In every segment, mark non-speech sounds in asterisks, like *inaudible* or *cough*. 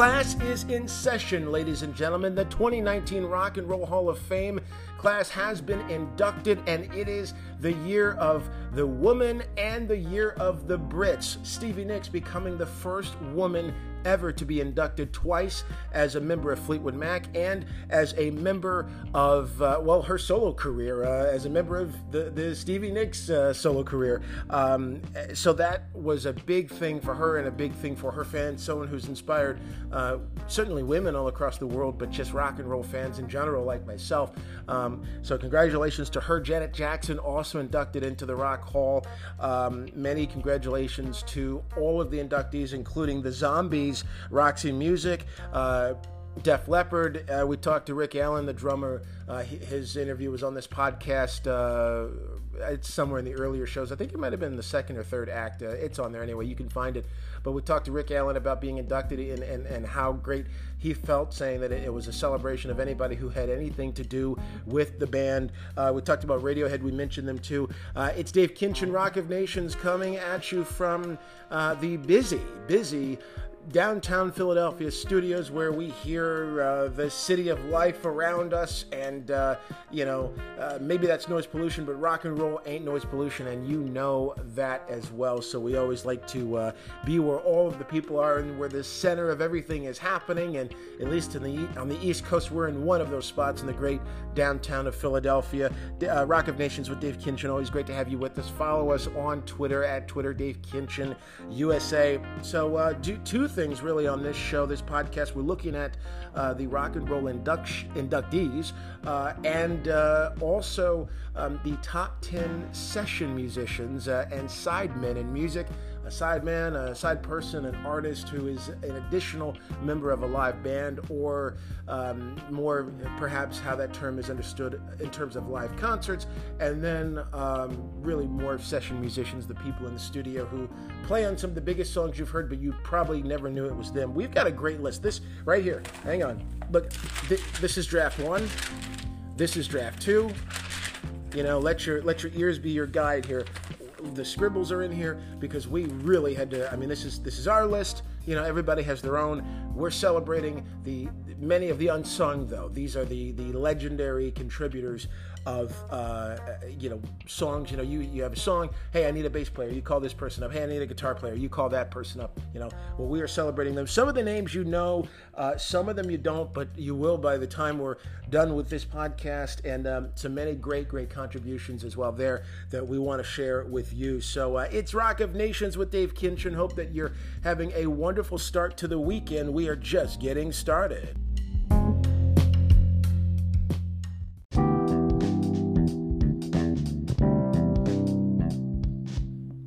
Class is in session, ladies and gentlemen. The 2019 Rock and Roll Hall of Fame class has been inducted, and it is the year of the woman and the year of the Brits. Stevie Nicks becoming the first woman ever to be inducted twice as a member of Fleetwood Mac and as a member of, uh, well, her solo career, uh, as a member of the, the Stevie Nicks uh, solo career. Um, so that was a big thing for her and a big thing for her fans, someone who's inspired uh, certainly women all across the world, but just rock and roll fans in general, like myself. Um, so congratulations to her. Janet Jackson also inducted into the Rock Hall. Um, many congratulations to all of the inductees, including the Zombies Roxy Music. Uh, Def Leppard. Uh, we talked to Rick Allen, the drummer. Uh, his interview was on this podcast. Uh, it's somewhere in the earlier shows. I think it might have been the second or third act. Uh, it's on there anyway. You can find it. But we talked to Rick Allen about being inducted and, and, and how great he felt, saying that it, was a celebration of anybody who had anything to do with the band. Uh, we talked about Radiohead. We mentioned them too. Uh, it's Dave Kinchin, Rock of Nations, coming at you from the busy, busy downtown Philadelphia studios where we hear uh, the city of life around us. And, uh, you know, uh, maybe that's noise pollution, but rock and roll ain't noise pollution, and you know that as well. So we always like to uh, be where all of the people are and where the center of everything is happening. And at least in the on the East Coast, we're in one of those spots in the great downtown of Philadelphia. Uh, rock of Nations with Dave Kinchin. Always great to have you with us. Follow us on Twitter at Twitter Dave Kinchin USA. So uh, do two things really on this show, this podcast. We're looking at uh, the rock and roll induct- inductees uh, and uh, also um, the top 10 session musicians uh, and sidemen in music a sideman, a side person, an artist who is an additional member of a live band, or um, more perhaps how that term is understood in terms of live concerts, and then um, really more session musicians, the people in the studio who play on some of the biggest songs you've heard, but you probably never knew it was them. We've got a great list. This right here, hang on. Look, th- this is draft one. This is draft two. You know, let your let your ears be your guide here the scribbles are in here because we really had to. I mean, this is this is our list. You know, everybody has their own. We're celebrating the many of the unsung though. These are the the legendary contributors of uh, you know songs. You know, you you have a song. Hey, I need a bass player. You call this person up. Hey, I need a guitar player. You call that person up. You know, well, we are celebrating them. Some of the names you know, uh, some of them you don't, but you will by the time we're done with this podcast. And um, some many great great contributions as well there that we want to share with you. So uh, it's Rock of Nations with Dave Kinchin. Hope that you're having a wonderful start to the weekend. We are just getting started.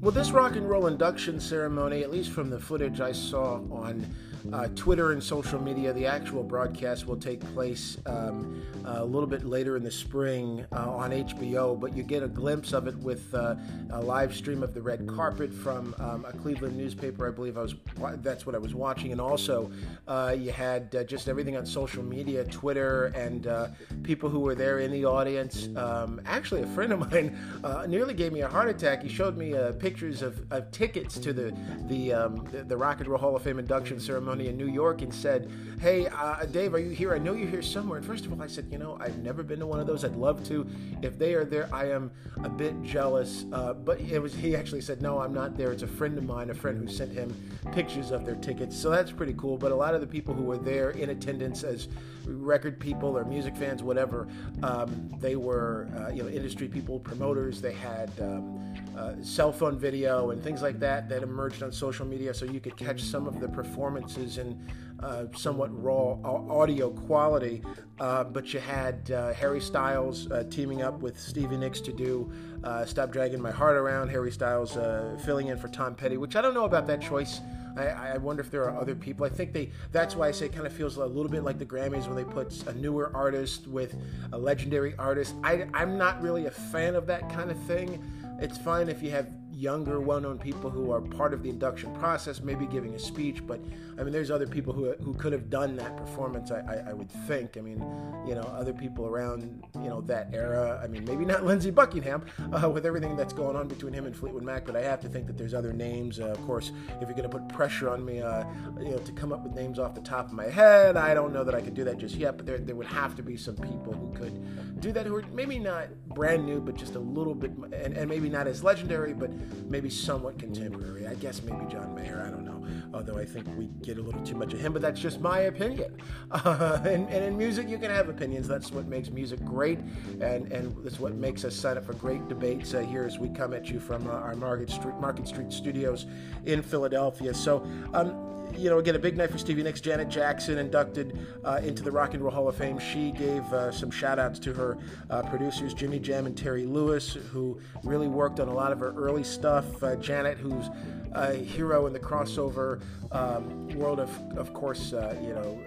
Well, this rock and roll induction ceremony, at least from the footage I saw on uh, Twitter and social media. The actual broadcast will take place um, a little bit later in the spring uh, on HBO, but you get a glimpse of it with uh, a live stream of the red carpet from um, a Cleveland newspaper. I believe I was that's what I was watching, and also uh, you had uh, just everything on social media, Twitter, and uh, people who were there in the audience. Um, actually, a friend of mine *laughs* nearly gave me a heart attack. He showed me pictures of, of, tickets to the um, the the Rock and Roll Hall of Fame induction ceremony in New York and said, Hey, uh, Dave, are you here? I know you're here somewhere. And first of all, I said, You know, I've never been to one of those. I'd love to. If they are there, I am a bit jealous. Uh, but it was he actually said, No, I'm not there. It's a friend of mine, a friend who sent him pictures of their tickets. So that's pretty cool. But a lot of the people who were there in attendance as record people or music fans, whatever, um, they were, uh, you know, industry people, promoters. They had um, uh, cell phone video and things like that that emerged on social media so you could catch some of the performances in uh, somewhat raw audio quality. Uh, but you had uh, Harry Styles uh, teaming up with Stevie Nicks to do uh, Stop Dragging My Heart Around, Harry Styles filling in for Tom Petty, which I don't know about that choice. I, I, wonder if there are other people. I think they. That's why I say it kind of feels a little bit like the Grammys when they put a newer artist with a legendary artist. I, I'm not really a fan of that kind of thing. It's fine if you have younger, well-known people who are part of the induction process, maybe giving a speech. But I mean, there's other people who who could have done that performance. I, I, I would think. I mean, you know, other people around you know that era. I mean, maybe not *laughs* Lindsey Buckingham uh, with everything that's going on between him and Fleetwood Mac, but I have to think that there's other names. Uh, of course, if you're going to put pressure on me, uh, you know, to come up with names off the top of my head, I don't know that I could do that just yet. But there, there would have to be some people who could do that who are maybe not brand new, but just a little bit, and, and maybe not as legendary, but maybe somewhat contemporary. I guess maybe John Mayer. I don't know. Although I think we get a little too much of him, but that's just my opinion. *laughs* Uh, and, and, in music, you can have opinions. That's what makes music great, and, and that's what makes us sign up for great debates uh, here as we come at you from uh, our Market Street, Market Street studios in Philadelphia. So, um, you know, again, a big night for Stevie Nicks. Janet Jackson inducted uh, into the Rock and Roll Hall of Fame. She gave uh, some shout outs to her uh, producers, Jimmy Jam and Terry Lewis, who really worked on a lot of her early stuff. Uh, Janet, who's a hero in the crossover um, world of, of course, uh, you know,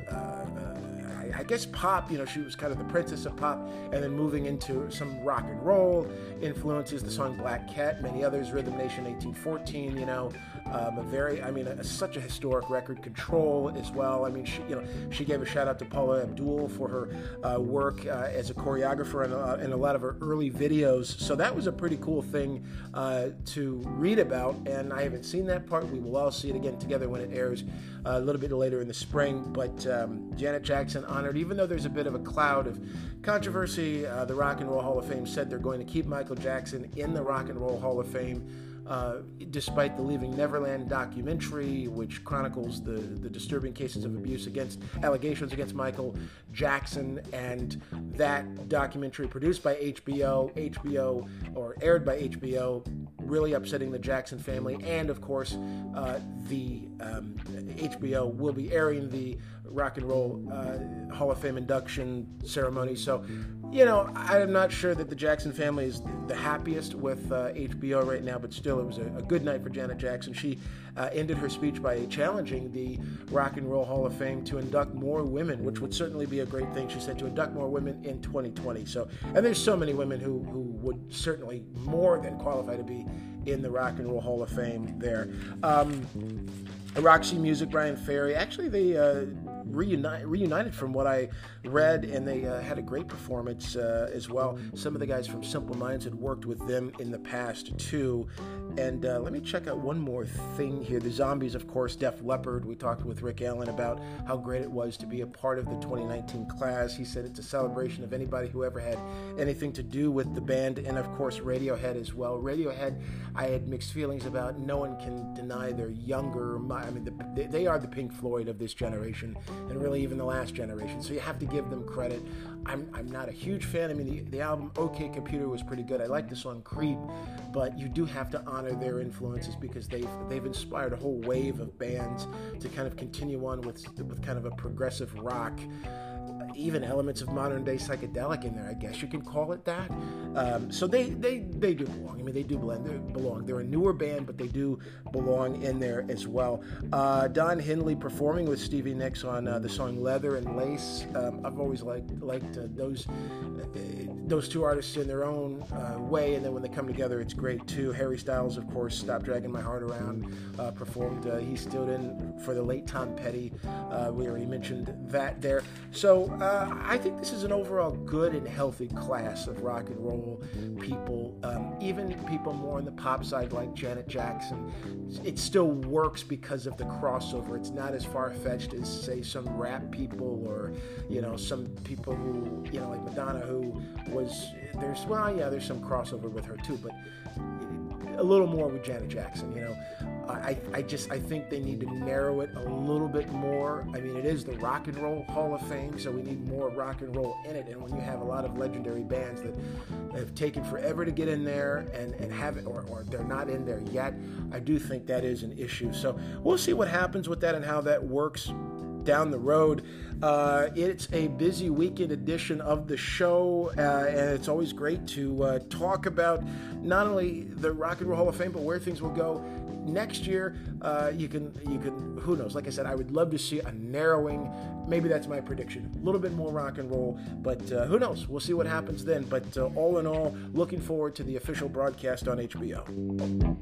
uh, I guess pop, you know, she was kind of the princess of pop, and then moving into some rock and roll influences, the song Black Cat, many others, Rhythm Nation 1814, you know, um, a very, I mean, a, such a historic record. Control as well. I mean, she, you know, she gave a shout out to Paula Abdul for her uh, work uh, as a choreographer in a, in a, lot of her early videos. So that was a pretty cool thing uh, to read about, and I haven't seen that part. We will all see it again together when it airs uh, a little bit later in the spring. But um, Janet Jackson honored, even though there's a bit of a cloud of controversy. Uh, the Rock and Roll Hall of Fame said they're going to keep Michael Jackson in the Rock and Roll Hall of Fame. Uh, despite the Leaving Neverland documentary, which chronicles the, the disturbing cases of abuse against allegations against Michael Jackson, and that documentary produced by HBO, HBO or aired by HBO, really upsetting the Jackson family, and of course, uh, the um, HBO will be airing the Rock and Roll uh, Hall of Fame induction ceremony. So, you know, I'm not sure that the Jackson family is the happiest with uh, HBO right now, but still, it was a, a, good night for Janet Jackson. She uh, ended her speech by challenging the Rock and Roll Hall of Fame to induct more women, which would certainly be a great thing. She said to induct more women in 2020. So, and there's so many women who who would certainly more than qualify to be in the Rock and Roll Hall of Fame there. Um, Roxy Music, Bryan Ferry. Actually, they uh, reunited, reunited from what I read, and they uh, had a great performance uh, as well. Some of the guys from Simple Minds had worked with them in the past too. And uh, let me check out one more thing here. The Zombies, of course, Def Leppard. We talked with Rick Allen about how great it was to be a part of the 2019 class. He said it's a celebration of anybody who ever had anything to do with the band, and of course, Radiohead as well. Radiohead, I had mixed feelings about. No one can deny they're younger. I mean, the, they are the Pink Floyd of this generation, and really even the last generation. So you have to give them credit. I'm, I'm not a huge fan. I mean, the, the album OK Computer was pretty good. I like the song Creep, but you do have to honor their influences because they've they've inspired a whole wave of bands to kind of continue on with with kind of a progressive rock even elements of modern day psychedelic in there. I guess you can call it that. Um, so they they they do belong. I mean, they do blend. They belong. They're a newer band, but they do belong in there as well. Uh, Don Henley performing with Stevie Nicks on uh, the song "Leather and Lace." Um, I've always liked liked uh, those uh, those two artists in their own uh, way, and then when they come together, it's great too. Harry Styles, of course, "Stop Dragging My Heart Around," uh, performed. he stood in for the late Tom Petty. we already mentioned that there. So I think this is an overall good and healthy class of rock and roll people. Um, even people more on the pop side, like Janet Jackson, it still works because of the crossover. It's not as far fetched as, say, some rap people or, you know, some people who, you know, like Madonna, who was, there's, well, yeah, there's some crossover with her too, but a little more with Janet Jackson, you know. I, I just I think they need to narrow it a little bit more. I mean, it is the Rock and Roll Hall of Fame, so we need more rock and roll in it. And when you have a lot of legendary bands that have taken forever to get in there and, and have it, or, or they're not in there yet, I do think that is an issue. So we'll see what happens with that and how that works down the road. Uh, it's a busy weekend edition of the show, uh, and it's always great to uh, talk about not only the Rock and Roll Hall of Fame, but where things will go next year. Uh, you can, you can, who knows? Like I said, I would love to see a narrowing. Maybe that's my prediction. A little bit more rock and roll, but uh, who knows? We'll see what happens then. But uh, all in all, looking forward to the official broadcast on HBO.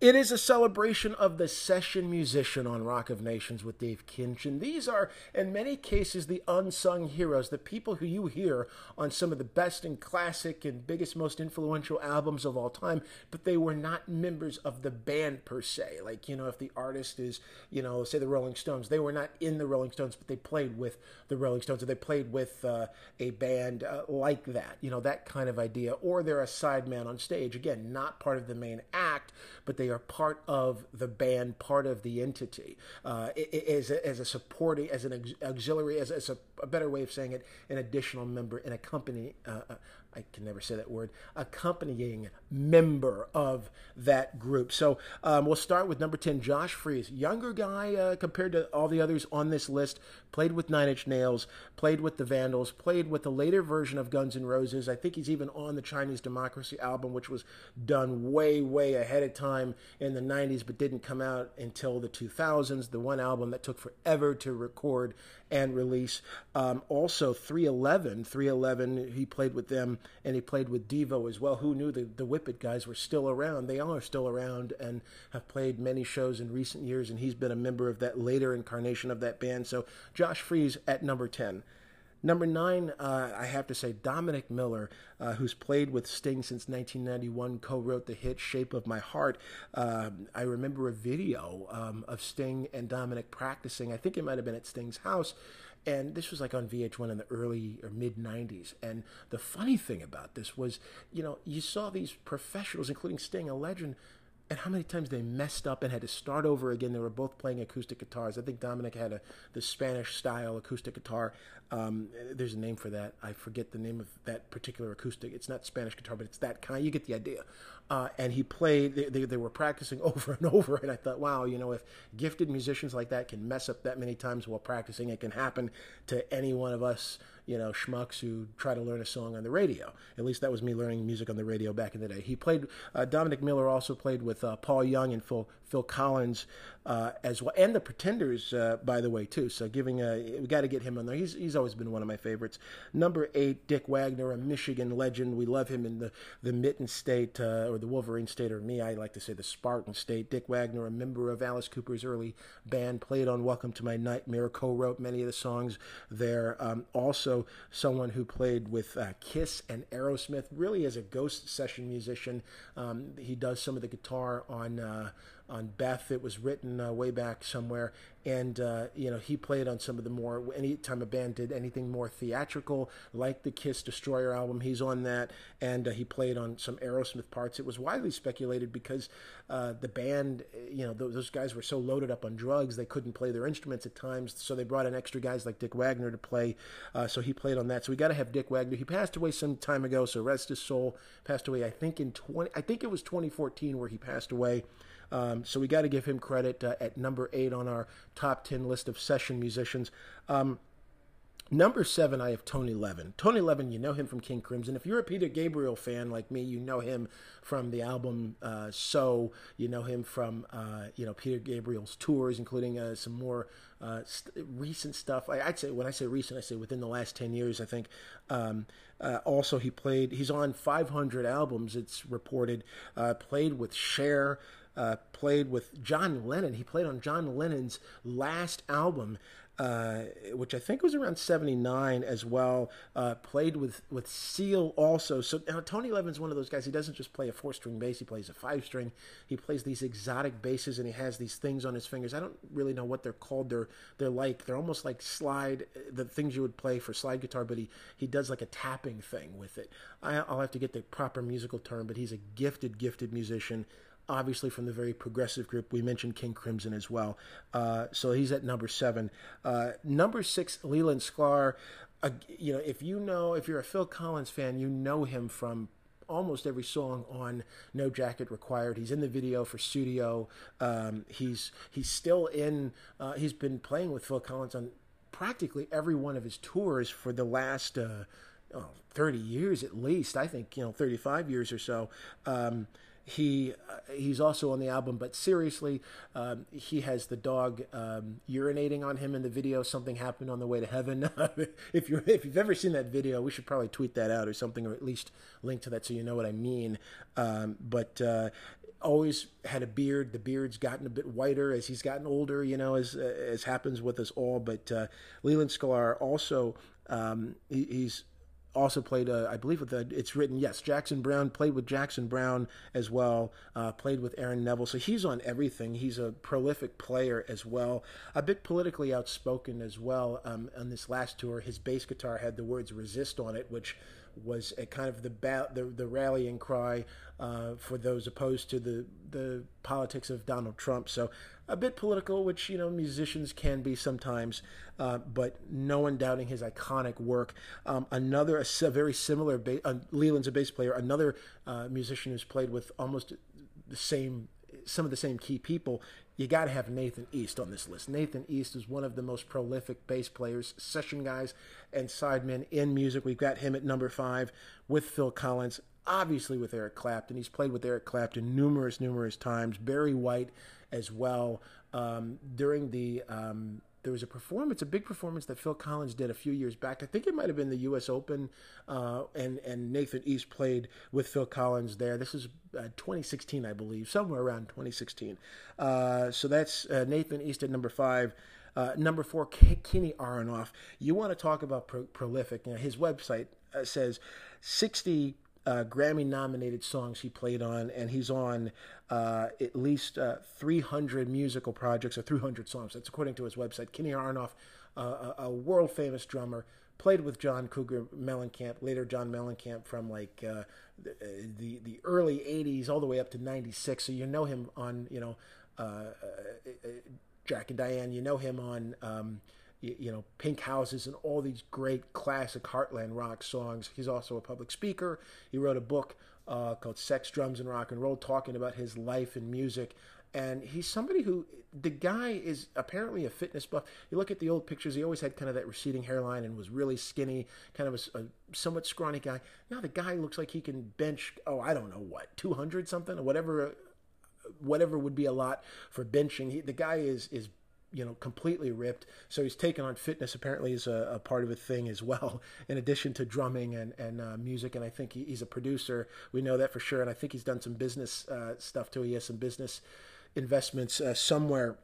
It is a celebration of the session musician on Rock of Nations with Dave Kinchin. These are, in many cases, the unsung heroes, the people who you hear on some of the best and classic and biggest, most influential albums of all time, but they were not members of the band per se. Like, you know, if the artist is, you know, say the Rolling Stones, they were not in the Rolling Stones, but they played with the Rolling Stones, or they played with uh, a band uh, like that, you know, that kind of idea. Or they're a sideman on stage. Again, not part of the main act, but they are part of the band, part of the entity, uh, as, a, as a supporting, as an auxiliary, as, as a, a, better way of saying it, an additional member, an accompany, uh, uh I can never say that word, accompanying member of that group. So um, we'll start with number 10, Josh Freese. Younger guy uh, compared to all the others on this list. Played with Nine Inch Nails, played with the Vandals, played with the later version of Guns N' Roses. I think he's even on the Chinese Democracy album, which was done way, way ahead of time in the 90s, but didn't come out until the 2000s. The one album that took forever to record and release. Um, also, 311, 311, he played with them and he played with Devo as well. Who knew the, the Whip It guys were still around? They all are still around and have played many shows in recent years, and he's been a member of that later incarnation of that band. So, Josh Freese at number 10. Number nine, uh, I have to say, Dominic Miller, uh, who's played with Sting since 1991, co wrote the hit Shape of My Heart. Uh, I remember a video um, of Sting and Dominic practicing. I think it might have been at Sting's house. And this was like on VH1 in the early or mid 90s. And the funny thing about this was, you know, you saw these professionals, including Sting, a legend, and how many times they messed up and had to start over again. They were both playing acoustic guitars. I think Dominic had a the Spanish style acoustic guitar. Um, there's a name for that. I forget the name of that particular acoustic. It's not Spanish guitar, but it's that kind. You get the idea. Uh, and he played. They, they, they, were practicing *laughs* over and over. And I thought, wow, you know, if gifted musicians like that can mess up that many times while practicing, it can happen to any one of us you know, schmucks who try to learn a song on the radio. At least that was me learning music on the radio back in the day. He played, uh, Dominic Miller also played with uh, Paul Young and Phil, Phil Collins uh, as well, and the Pretenders, uh, by the way, too. So giving a, we got to get him on there. He's, he's always been one of my favorites. Number eight, Dick Wagner, a Michigan legend. We love him in the, the Mitten State, uh, or the Wolverine State, or me, I like to say the Spartan State. Dick Wagner, a member of Alice Cooper's early band, played on Welcome to My Nightmare, co wrote many of the songs there. Um, also, someone who played with uh, Kiss and Aerosmith, really as a ghost session musician. Um, he does some of the guitar on uh, on Beth. It was written uh, way back somewhere, and uh, you know he played on some of the more. Anytime a band did anything more theatrical, like the Kiss Destroyer album, he's on that, and uh, he played on some Aerosmith parts. It was widely speculated because uh, the band, you know, those, those, guys were so loaded up on drugs they couldn't play their instruments at times, so they brought in extra guys like Dick Wagner to play. Uh, so he played on that. So we got to have Dick Wagner. He passed away some time ago, so rest his soul. Passed away, I think in twenty. I think it was 2014 where he passed away. Um, so we got to give him credit uh, at number eight on our top 10 list of session musicians. Um, Number seven, I have Tony Levin. Tony Levin, you know him from King Crimson. If you're a Peter Gabriel fan like me, you know him from the album uh, So. You know him from uh, you know Peter Gabriel's tours, including uh, some more uh, st- recent stuff. I, would say when I say recent, I say within the last ten years. I think. Um, uh, also, he played. He's on 500 albums. It's reported. Uh, played with Cher uh, played with John Lennon. He played on John Lennon's last album, uh, which I think was around '79 as well. Uh, played with with Seal also. So now Tony Levin's one of those guys. He doesn't just play a four string bass. He plays a five string. He plays these exotic basses, and he has these things on his fingers. I don't really know what they're called. They're they're like they're almost like slide the things you would play for slide guitar, but he he does like a tapping thing with it. I, I'll have to get the proper musical term, but he's a gifted gifted musician obviously from the very progressive group. We mentioned King Crimson as well. Uh, so he's at number seven. Uh, number six, Leland Sklar. Uh, you know, if you know, if you're a Phil Collins fan, you know him from almost every song on No Jacket Required. He's in the video for Studio. Um, he's he's still in. Uh, he's been playing with Phil Collins on practically every one of his tours for the last. Uh, oh, 30 years at least. I think you know 35 years or so. Um, he uh, he's also on the album, but seriously, um, he has the dog um, urinating on him in the video. Something happened on the way to heaven. *laughs* if you if you've ever seen that video, we should probably tweet that out or something, or at least link to that so you know what I mean. Um, but uh, always had a beard. The beard's gotten a bit whiter as he's gotten older, you know, as as happens with us all. But uh, Leland Sklar also um, he, he's also played, uh, I believe, with the, it's written, yes, Jackson Browne played with Jackson Browne as well, uh, played with Aaron Neville. So he's on everything. He's a prolific player as well, a bit politically outspoken as well. Um, on this last tour, his bass guitar had the words resist on it, which was a kind of the ba- the, the rallying cry uh, for those opposed to the the politics of Donald Trump. So a bit political, which you know musicians can be sometimes, uh, but no one doubting his iconic work. Um, another a, very similar ba- uh, Leland's a bass player. Another uh, musician who's played with almost the same some of the same key people you got to have Nathan East on this list. Nathan East is one of the most prolific bass players, session guys, and sidemen in music. We've got him at number five with Phil Collins, obviously with Eric Clapton. He's played with Eric Clapton numerous, numerous times. Barry White as well. Um, during the um, there was a performance, a big performance that Phil Collins did a few years back. I think it might have been the U.S. Open, uh, and and Nathan East played with Phil Collins there. This is uh, 2016, I believe, somewhere around 2016. Uh, so that's uh, Nathan East at number five. Uh, number four, K- Kenny Aronoff. You want to talk about pro- prolific? You know, his website uh, says 60 uh, Grammy nominated songs he played on, and he's on uh, at least uh, 300 musical projects or 300 songs. That's according to his website. Kenny Aronoff, uh, a, a world famous drummer, played with John Cougar Mellencamp, later John Mellencamp from like uh, the, the, the early 80s all the way up to 96. So you know him on, you know, uh, Jack and Diane, you know him on. Um, you, know, Pink Houses and all these great classic Heartland rock songs. He's also a public speaker. He wrote a book uh, called Sex, Drums, and Rock and Roll, talking about his life and music. And he's somebody who, the guy is apparently a fitness buff. You look at the old pictures, he always had kind of that receding hairline and was really skinny, kind of a, a somewhat scrawny guy. Now the guy looks like he can bench, oh, I don't know what, 200 something or whatever whatever would be a lot for benching. He, the guy is is you know, completely ripped. So he's taken on fitness apparently is a, a, part of a thing as well, *laughs* in addition to drumming and, and uh, music. And I think he, he's a producer. We know that for sure. And I think he's done some business uh, stuff too. He has some business investments uh, somewhere.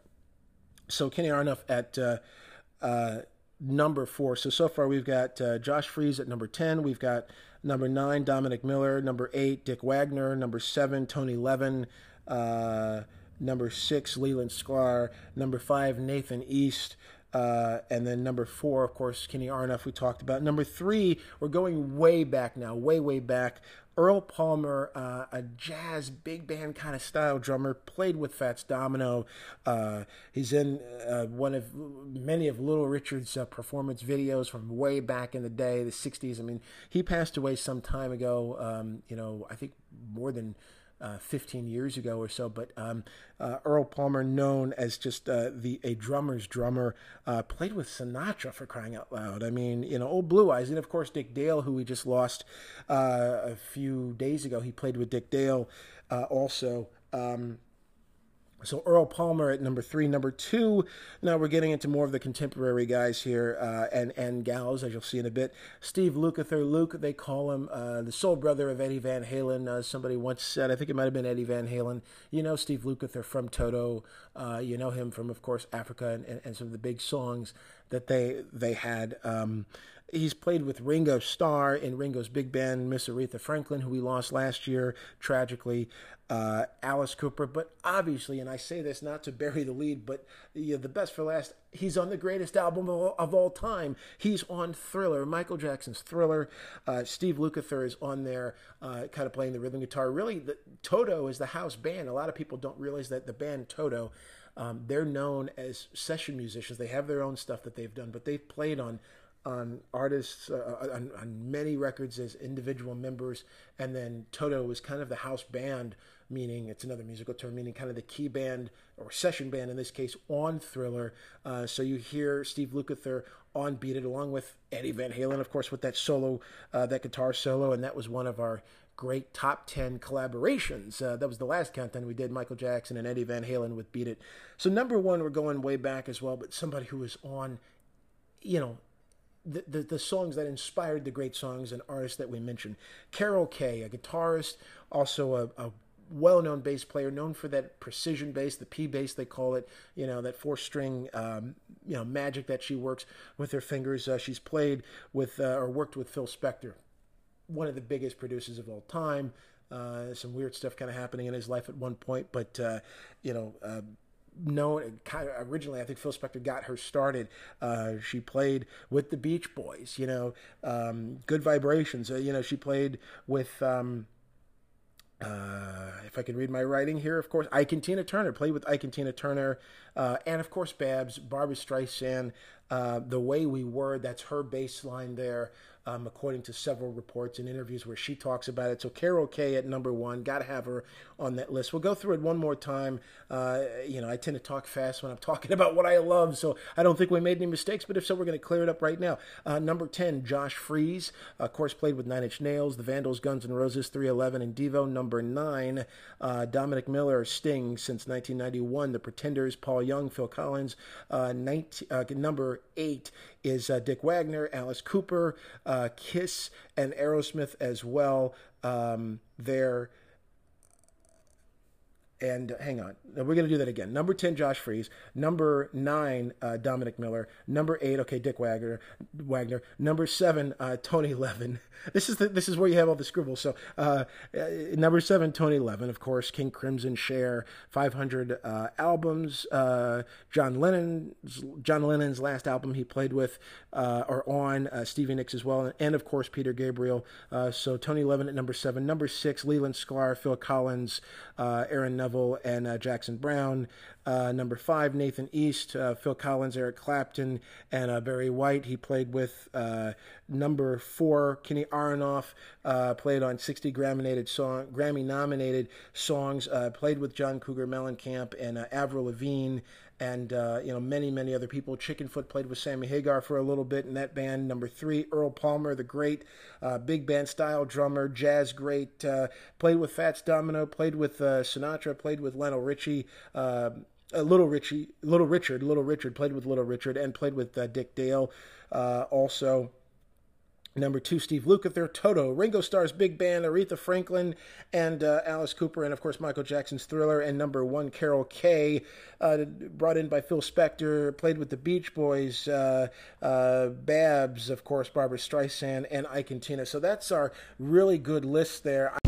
So Kenny Aronoff at uh, uh, number four. So, so far we've got uh, Josh Freese at number 10. We've got number nine, Dominic Miller. Number eight, Dick Wagner. Number seven, Tony Levin. Number six, Leland Sklar. Number five, Nathan East. Uh, and then number four, of course, Kenny Aronoff, we talked about. Number three, we're going way back now, way, way back. Earl Palmer, uh, a jazz big band kind of style drummer, played with Fats Domino. Uh, he's in uh, one of many of Little Richard's uh, performance videos from way back in the day, the 60s. I mean, he passed away some time ago, um, you know, I think more than uh, 15 years ago or so. But um, uh, Earl Palmer, known as just uh, the a drummer's drummer, uh, played with Sinatra for crying out loud. I mean, you know, old Blue Eyes, and of course Dick Dale, who we just lost uh, a few days ago. He played with Dick Dale also. Um, so Earl Palmer at number three, number two. Now we're getting into more of the contemporary guys here uh, and and gals, as you'll see in a bit. Steve Lukather, Luke, they call him uh, the soul brother of Eddie Van Halen. Uh, somebody once said, I think it might have been Eddie Van Halen. You know Steve Lukather from Toto. Uh, you know him from, of course, Africa and, and, and, some of the big songs that they they had. Um, He's played with Ringo Starr in Ringo's big band, Miss Aretha Franklin, who we lost last year tragically, uh, Alice Cooper. But obviously, and I say this not to bury the lead, but you know, the best for last, he's on the greatest album of all, of all time. He's on Thriller, Michael Jackson's Thriller. Uh, Steve Lukather is on there, uh, kind of playing the rhythm guitar. Really, the, Toto is the house band. A lot of people don't realize that the band Toto. Um, they're known as session musicians. They have their own stuff that they've done, but they've played on on artists uh, on, on, many records as individual members, and then Toto was kind of the house band, meaning it's another musical term, meaning kind of the key band or session band in this case on Thriller. Uh, so you hear Steve Lukather on Beat It along with Eddie Van Halen, of course, with that solo, uh, that guitar solo, and that was one of our great top 10 collaborations. Uh, that was the last countdown we did Michael Jackson and Eddie Van Halen with Beat It. So, number one, we're going way back as well, but somebody who was on, you know, the, the, songs that inspired the great songs and artists that we mentioned. Carol Kaye, a guitarist, also a, a well-known bass player, known for that precision bass, the P bass they call it. You know that four-string, um, you know, magic that she works with her fingers. Uh, she's played with uh, or worked with Phil Spector, one of the biggest producers of all time. Uh, some weird stuff kind of happening in his life at one point, but uh, you know, uh, known kind of originally i think phil spector got her started uh, she played with the beach boys you know um, good vibrations uh, you know she played with um, uh, if I can read my writing here, of course, Ike and Tina Turner played with Ike and Tina Turner, uh, and of course Babs, Barbra Streisand, uh, the way we were. That's her bass line there um, according to several reports and interviews where she talks about it. So Carol Kaye at number one, got to have her on that list. We'll go through it one more time. Uh, you know, I tend to talk fast when I'm *laughs* talking about what I love, so I don't think we made any mistakes. But if so, we're going to clear it up right now. Uh, number ten, Josh Freese, of course, played with Nine Inch Nails, The Vandals, Guns N' Roses, 311, and Devo. Number nine, uh, Dominic Miller, Sting since 1991, The Pretenders, Paul Young, Phil Collins. 19, uh, uh, number eight is uh, Dick Wagner, Alice Cooper, uh, Kiss, and Aerosmith as well. Um, there and uh, hang on, we're going to do that again. Number 10, Josh Freese. Number 9, uh, Dominic Miller. Number 8, okay, Dick Wagner. Wagner. Number 7, uh, Tony *laughs* Levin. This is the, this is where you have all the scribbles. So, uh, uh number 7, Tony Levin, of course, King Crimson, Cher, 500 uh, albums. John Lennon's, John Lennon's last album he played with or on, Stevie Nicks as well, and of course, Peter Gabriel. so, Tony Levin at number 7. Number 6, Leland Sklar, Phil Collins, Aaron Neville. Neville and uh, Jackson Browne. Uh, number five, Nathan East, uh, Phil Collins, Eric Clapton, and uh, Barry White. He played with uh, number four, Kenny Aronoff, played on 60 Grammy-nominated, song, Grammy-nominated songs, played with John Cougar Mellencamp and Avril Lavigne and uh, you know many many other people. Chickenfoot played with Sammy Hagar for a little bit in that band. Number three, Earl Palmer, the great uh, big band style drummer, jazz great. Uh, played with Fats Domino, played with uh, Sinatra, played with Lionel Richie. Uh, Little Richie, Little Richard, Little Richard played with Little Richard and played with uh, Dick Dale. also, Number two, Steve Lukather, Toto, Ringo Starr's Big Band, Aretha Franklin, and uh, Alice Cooper, and of course Michael Jackson's Thriller. And number one, Carol Kaye, uh, brought in by Phil Spector, played with the Beach Boys, uh, uh Babs, of course, Barbra Streisand, and Ike and Tina. So that's our really good list there. I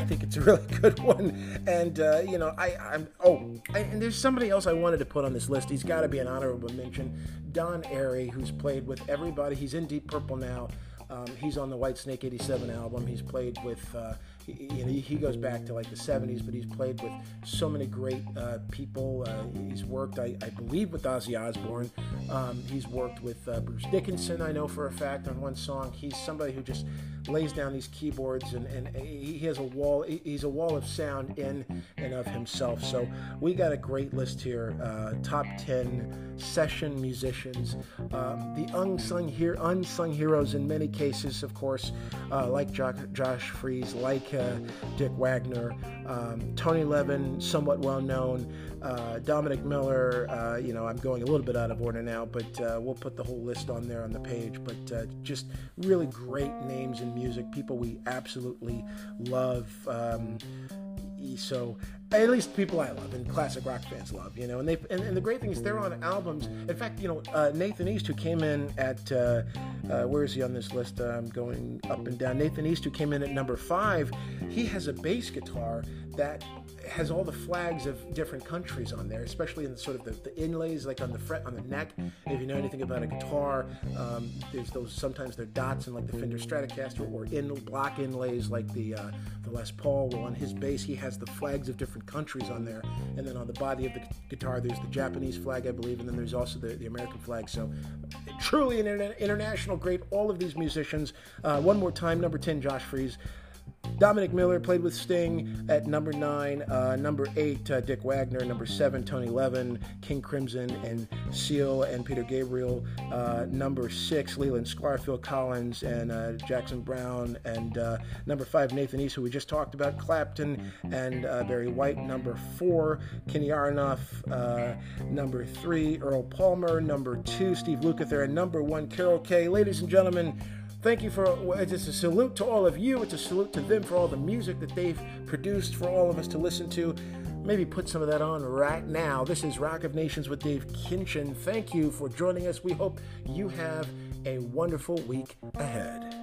think it's a *laughs* really good one. And uh, you know, I, I'm oh, I, and there's somebody else I wanted to put on this list. He's got to be an honorable mention. Don Airey, who's played with everybody. He's in Deep Purple now. Um, he's on the Whitesnake '87 album. He's played with. Uh, you know, he goes back to like the 70s, but he's played with so many great uh, people. Uh, he's worked, I, I, believe, with Ozzy Osbourne. Um, he's worked with uh, Bruce Dickinson, I know for a fact, on one song. He's somebody who just lays down these keyboards and, and he has a wall, he's a wall of sound in and of himself. So we got a great list here uh, top 10 session musicians, um, the unsung, here, unsung heroes in many cases, of course, uh, like Josh, Josh Freese, like Dick Wagner, um, Tony Levin, somewhat well known, uh, Dominic Miller. Uh, you know, I'm going a little bit out of order now, but uh, we'll put the whole list on there on the page. But uh, just really great names in music, people we absolutely love. Um, so at least people I love and classic rock fans love, you know. And they and, and the great thing is they're on albums. In fact, you know, uh, Nathan East, who came in at uh, uh, where is he on this list? I'm going up and down. Nathan East, who came in at number five, he has a bass guitar that has all the flags of different countries on there, especially in the, sort of the, the, inlays, like on the fret on the neck. If you know anything about a guitar, um, there's those sometimes they're dots in like the Fender Stratocaster or in block inlays like the uh, the Les Paul. Well, on his bass, he has the flags of different countries on there. And then on the body of the guitar, there's the Japanese flag, I believe, and then there's also the, the American flag. So truly an international great, all of these musicians. Uh, one more time, number 10, Josh Freese. Dominic Miller played with Sting at number nine. Uh, number eight, uh, Dick Wagner. Number seven, Tony Levin, King Crimson, and Seal and Peter Gabriel. Uh, number six, Leland Phil Collins, and uh, Jackson Browne, And uh, number five, Nathan East, who we just talked about, Clapton and uh, Barry White. Number four, Kenny Aronoff. number three, Earl Palmer. Number two, Steve Lukather. And number one, Carol Kaye. Ladies and gentlemen, Thank you for it's a salute to all of you. It's a salute to them for all the music that they've produced for all of us to listen to. Maybe put some of that on right now. This is Rock of Nations with Dave Kinchin. Thank you for joining us. We hope you have a wonderful week ahead.